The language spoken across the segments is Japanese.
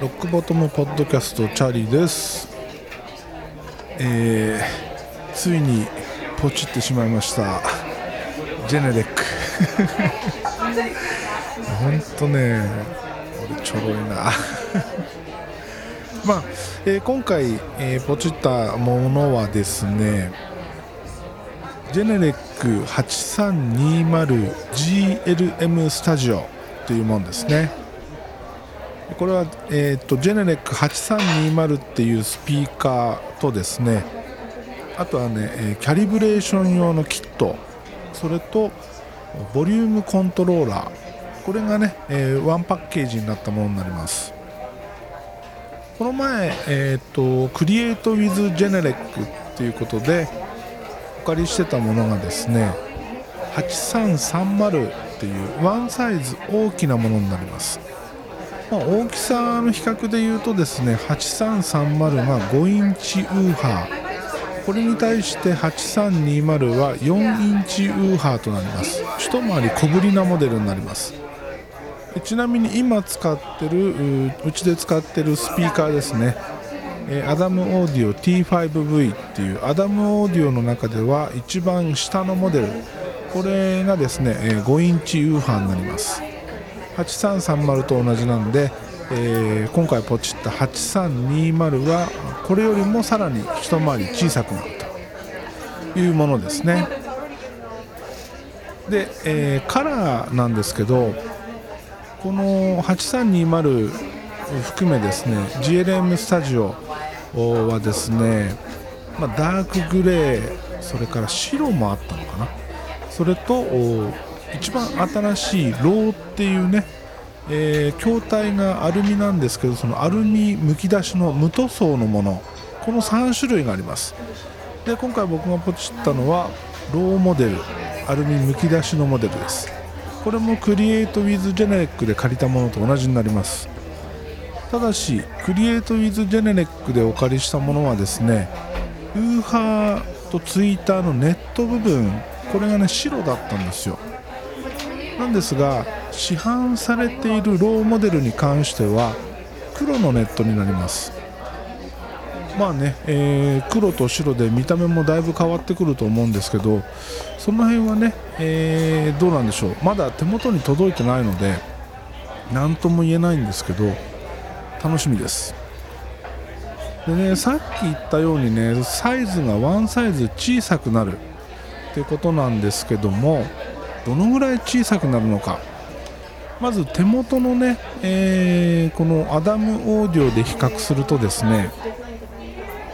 ロックボトムポッドキャストチャーリーです。えー、ついにポチってしまいました。ジェネレック。本当ね俺ちょろいな。まあ、えー、今回、えー、ポチったものはですねジェネレック 8320GLM スタジオというものですね。これは、えーと、ジェネレック8320っていうスピーカーとですねあとはね、キャリブレーション用のキットそれとボリュームコントローラーこれがね、えー、ワンパッケージになったものになります。この前、えーと、クリエイト・ウィズ・ジェネレックっていうことで借りしてたものがですね8330っていうワンサイズ大きなものになります、まあ、大きさの比較でいうとですね8330が5インチウーハー。これに対して8320は4インチウーハーとなります。一回り小ぶりなモデルになります。ちなみに今使ってるうちで使ってるスピーカーですね。えアダムオーディオ T5V っていう ADAM Audioの中では一番下のモデル。これがですね、え5インチウーファーになります。8330と同じなんで、えー、今回ポチった8320はこれよりもさらに一回り小さくなるというものですね。で、えー、カラーなんですけどこの8320含めですね GLM スタジオはですね、まあ、ダークグレーそれから白もあったのかな。それと一番新しい RAWっていうね、えー、筐体がアルミなんですけどそのアルミむき出しの無塗装のもの。この3種類があります。で今回僕がポチったのは RAWモデル。アルミむき出しのモデルです。これも Create with Genelec で借りたものと同じになります。ただしクリエイト・ウィズ・ジェネレックでお借りしたものはですねウーハーとツイッターのネット部分これがね白だったんですよ。なんですが市販されているローモデルに関しては黒のネットになります。まあね、えー、黒と白で見た目もだいぶ変わってくると思うんですけどその辺はね、えー、どうなんでしょう。まだ手元に届いてないので何とも言えないんですけど楽しみです。でねさっき言ったようにねサイズがワンサイズ小さくなるってことなんですけどもどのぐらい小さくなるのか。まず手元のね、えー、このアダムオーディオで比較するとですね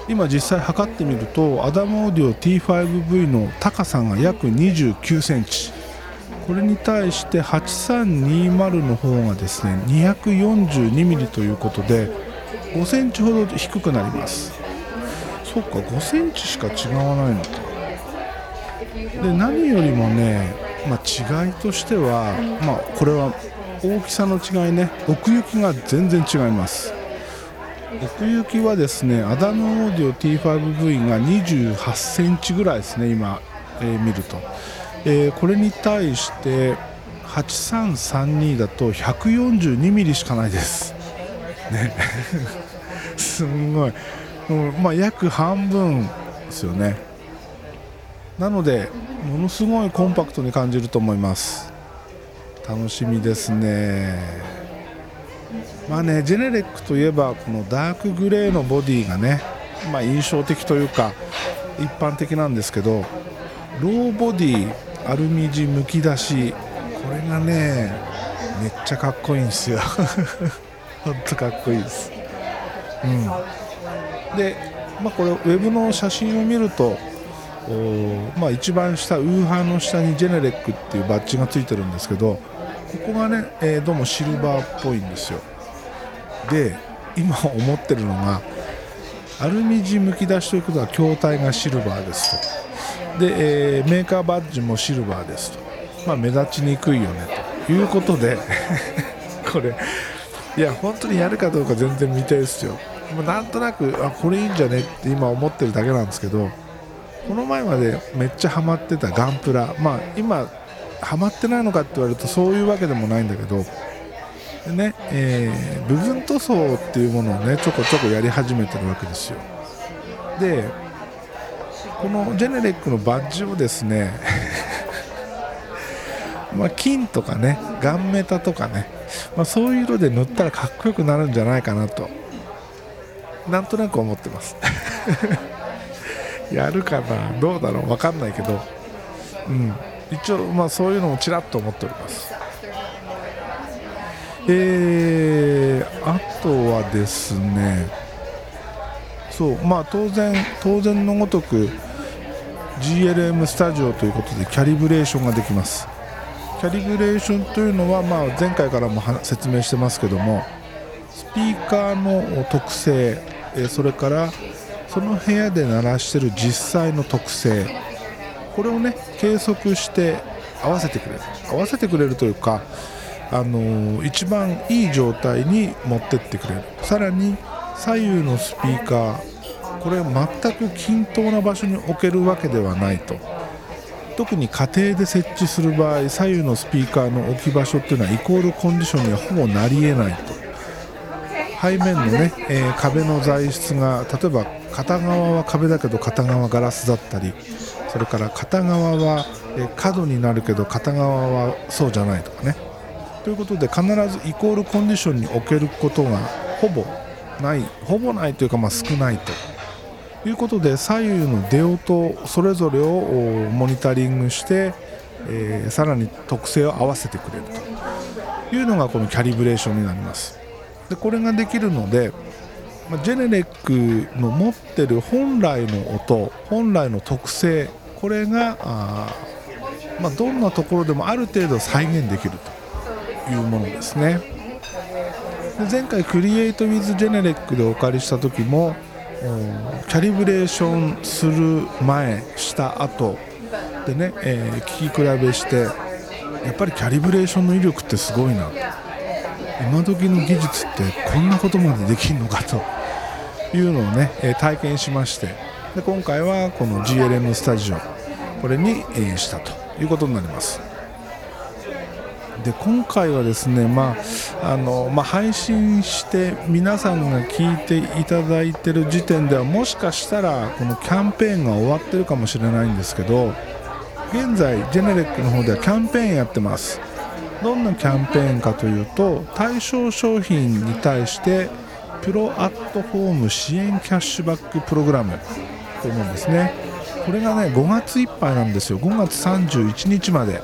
今実際測ってみるとアダムオーディオ T5V の高さが約29センチ。これに対して8320の方がですね 242mm ということで5センチほど低くなります。そっか5センチしか違わないのか。で何よりもね、まあ、違いとしては、まあ、これは大きさの違いね。奥行きが全然違います。奥行きはですねアダムオーディオ T5V が28センチぐらいですね今、えー、見ると。えー、これに対して8332だと142ミリしかないです。ね。すんごい、うんまあ、約半分ですよね。なのでものすごいコンパクトに感じると思います。楽しみですね。まあねジェネレックといえばこのダークグレーのボディがね、まあ、印象的というか一般的なんですけどローボディアルミ地むき出し。これがねめっちゃかっこいいんですよ。ほんとかっこいいです。うん。でまあこれウェブの写真を見るとおまあ、一番下ウーハーの下にジェネレックっていうバッジがついてるんですけどここがね、えー、どうもシルバーっぽいんですよ。で今思ってるのがアルミ地むき出しということは筐体がシルバーですと。で、えー、メーカーバッジもシルバーですと、まあ、目立ちにくいよねということで これいや本当にやるかどうか全然未定ですよ。もうなんとなくあこれいいんじゃねって今思ってるだけなんですけどこの前までめっちゃハマってたガンプラ。まあ今ハマってないのかって言われるとそういうわけでもないんだけどでね、えー、部分塗装っていうものをねちょこちょこやり始めてるわけですよ。でこのジェネレックのバッジをですね ま金とかねガンメタとかね、まあ、そういう色で塗ったらかっこよくなるんじゃないかなとなんとなく思ってます。やるかなどうだろう分かんないけど、うん、一応まあそういうのもちらっと思っております。えー、あとはですねそうまあ当然当然のごとく GLM スタジオということでキャリブレーションができます。キャリブレーションというのは、まあ、前回からも説明してますけどもスピーカーの特性それからその部屋で鳴らしてる実際の特性これをね計測して合わせてくれる。合わせてくれるというかあの一番いい状態に持ってってくれる。さらに左右のスピーカーこれ全く均等な場所に置けるわけではないと。特に家庭で設置する場合左右のスピーカーの置き場所っていうのはイコールコンディションにはほぼなりえないと。背面のね、えー、壁の材質が例えば片側は壁だけど片側ガラスだったりそれから片側は、え、角になるけど片側はそうじゃないとかね。ということで必ずイコールコンディションに置けることがほぼないほぼないというかまあ少ないと。いうことで左右の出音それぞれをモニタリングして、えー、さらに特性を合わせてくれるというのがこのキャリブレーションになります。でこれができるのでジェネレックの持ってる本来の音本来の特性これがあ、まあ、どんなところでもある程度再現できるというものですね。で前回クリエイト・ウィズ・ジェネレックでお借りした時もキャリブレーションする前した後でね、えー、聞き比べしてやっぱりキャリブレーションの威力ってすごいな。今時の技術ってこんなことまでできるのかというのをね、え、体験しまして。で今回はこの GLM スタジオこれに、え、したということになります。で今回はですね、まああのまあ、配信して皆さんが聞いていただいている時点ではもしかしたらこのキャンペーンが終わってるかもしれないんですけど現在ジェネレックの方ではキャンペーンやってます。どんなキャンペーンかというと対象商品に対してプロアットホーム支援キャッシュバックプログラムというものですね。これがね5月いっぱいなんですよ。5月31日まで。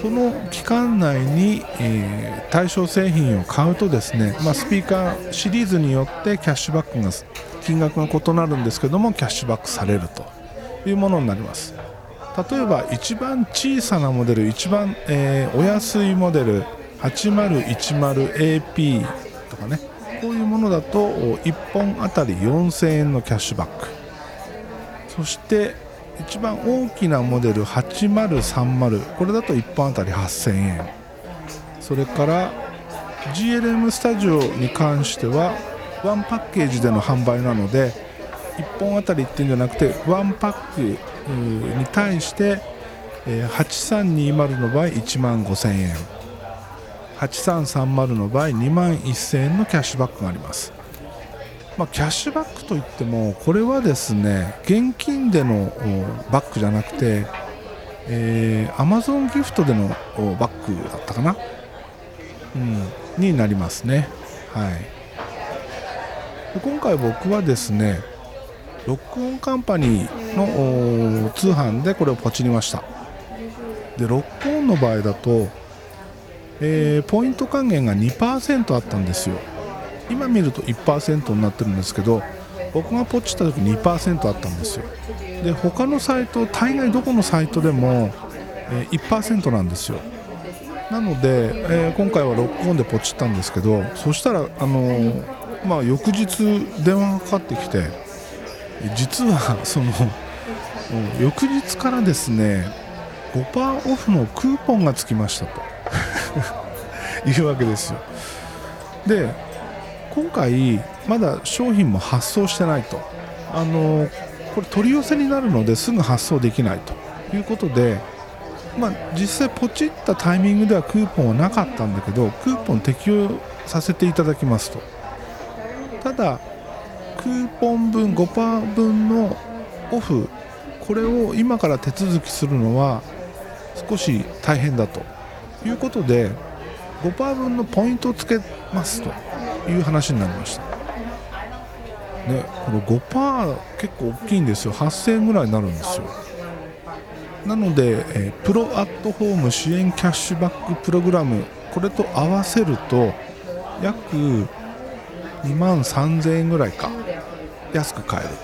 その期間内に、えー、対象製品を買うとですね、まあ、スピーカーシリーズによってキャッシュバックが金額が異なるんですけどもキャッシュバックされるというものになります。例えば一番小さなモデル一番、えー、お安いモデル 8010AP とかねこういうものだと1本あたり4000円のキャッシュバック。そして一番大きなモデル8030これだと1本あたり8000円。それから GLM スタジオに関してはワンパッケージでの販売なので1本あたりっていうんじゃなくてワンパックに対して8320の場合1万5000円。8330の場合2万1000円のキャッシュバックがあります。まあ、キャッシュバックといってもこれはですね現金でのバッグじゃなくて、えー、Amazon ギフトでのバッグだったかな、うん、になりますね。はい、今回僕はですねロックオンカンパニーの通販でこれをポチりました。でロックオンの場合だと、えー、ポイント還元が2%あったんですよ。今見ると1%になってるんですけど僕がポチった時2%あったんですよ。で他のサイト大概どこのサイトでも、えー、1%なんですよ。なので、えー、今回はロックオンでポチったんですけどそしたら、あのー、まあ、翌日電話がかかってきて実は その翌日からですね5%オフのクーポンがつきましたと。いうわけですよ。で今回まだ商品も発送してないと。あのこれ取り寄せになるのですぐ発送できないと。いうことでまあ、実際ポチったタイミングではクーポンはなかったんだけどクーポン適用させていただきますと。ただクーポン分5%分のオフこれを今から手続きするのは少し大変だと。いうことで5%分のポイントをつけますと。いう話になりました。ねこの5%結構大きいんですよ。8000円ぐらいになるんですよ。なので、え、プロアットホーム支援キャッシュバックプログラムこれと合わせると約2万3000円ぐらいか安く買える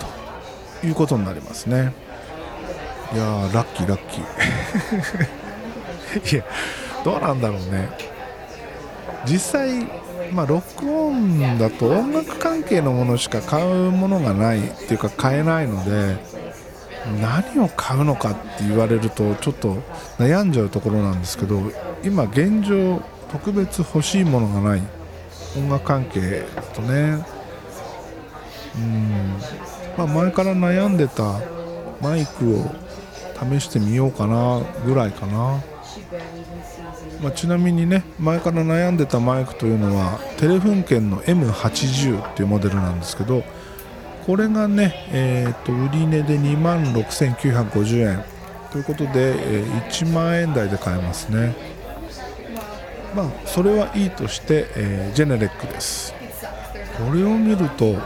ということになりますね。いやーラッキーラッキー。いやどうなんだろうね。実際まあ、ロックオンだと音楽関係のものしか買うものがないっていうか買えないので何を買うのかって言われるとちょっと悩んじゃうところなんですけど今現状特別欲しいものがない音楽関係とねうん、まあ、前から悩んでたマイクを試してみようかなぐらいかな。まあ、ちなみにね前から悩んでたマイクというのはテレフン圏の M80 っていうモデルなんですけどこれがね、えー、と売値で2万6950円ということで、え、1万円台で買えますね。まあそれはいいとして、えー、ジェネレックです。これを見ると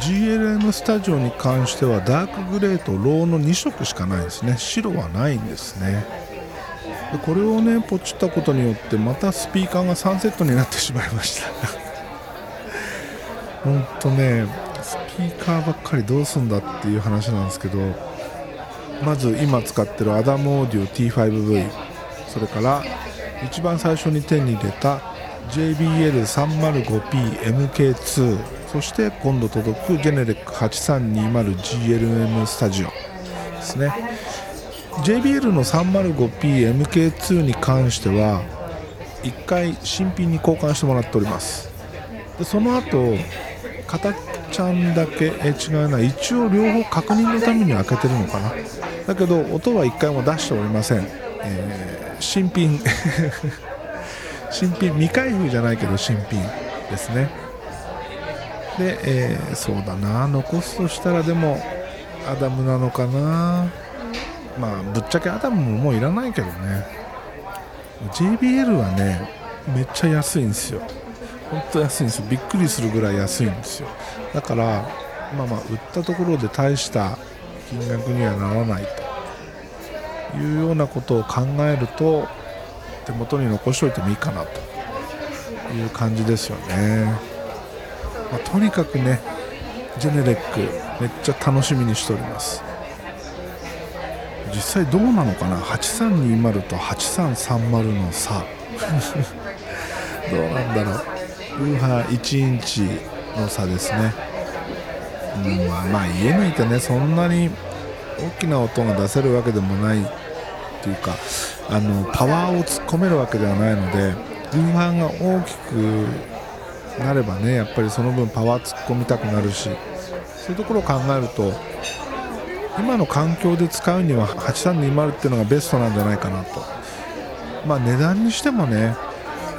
GLM スタジオに関してはダークグレーとローの2色しかないですね。白はないんですね。でこれをねポチったことによってまたスピーカーが3セットになってしまいました。本当ねスピーカーばっかりどうすんだっていう話なんですけどまず今使ってるアダムオーディオ T5V それから一番最初に手に入れた JBL305PMK2 そして今度届くジェネレック 8320GLM スタジオですね。JBL の 305PMK2 に関しては1回新品に交換してもらっております。でその後片ちゃんだけえ違うな一応両方確認のために開けてるのかな。だけど音は1回も出しておりません、えー、新品。新品未開封じゃないけど新品ですね。で、えー、そうだな残すとしたらでもアダムなのかな。まあぶっちゃけアダムももういらないけどね。JBL はねめっちゃ安いんですよ。本当安いんですよ。びっくりするぐらい安いんですよ。だからまあまあ売ったところで大した金額にはならないというようなことを考えると手元に残しておいてもいいかなという感じですよね、まあ、とにかくねジェネレックめっちゃ楽しみにしております。実際どうなのかな？8320と8330の差。どうなんだろう。ウーハー1インチの差ですね。うんまあ家にいてねそんなに大きな音が出せるわけでもないっていうかあのパワーを突っ込めるわけではないのでウーハーが大きくなればねやっぱりその分パワー突っ込みたくなるしそういうところを考えると今の環境で使うには8320っていうのがベストなんじゃないかなと。まあ値段にしてもね、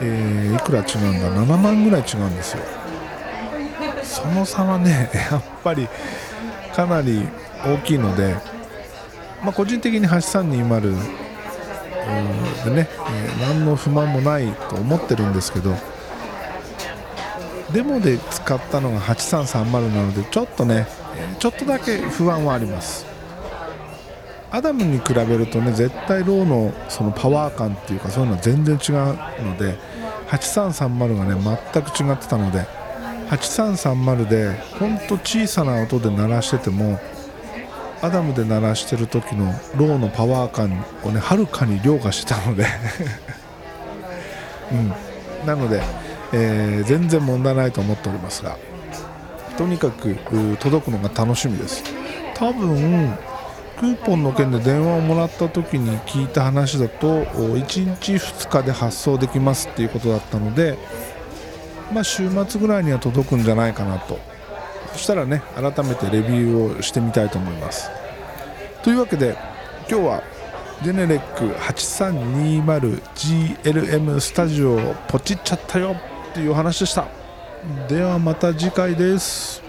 えー、いくら違うんだ？7万ぐらい違うんですよ。その差はね やっぱりかなり大きいので、まあ、個人的に8320でね、えー、何の不満もないと思ってるんですけどデモで使ったのが8330なのでちょっとねちょっとだけ不安はあります。アダムに比べるとね絶対ローのそのパワー感っていうかそういうのは全然違うので8330がね全く違ってたので8330でほんと小さな音で鳴らしててもアダムで鳴らしてる時のローのパワー感をねはるかに凌駕してたので うん。なので、えー、全然問題ないと思っておりますがとにかく届くのが楽しみです。多分クーポンの件で電話をもらった時に聞いた話だと1日2日で発送できますっていうことだったので、まあ、週末ぐらいには届くんじゃないかなと。そしたらね改めてレビューをしてみたいと思います。というわけで今日はジェネレック 8320GLM スタジオポチっちゃったよっていうお話でした。ではまた次回です。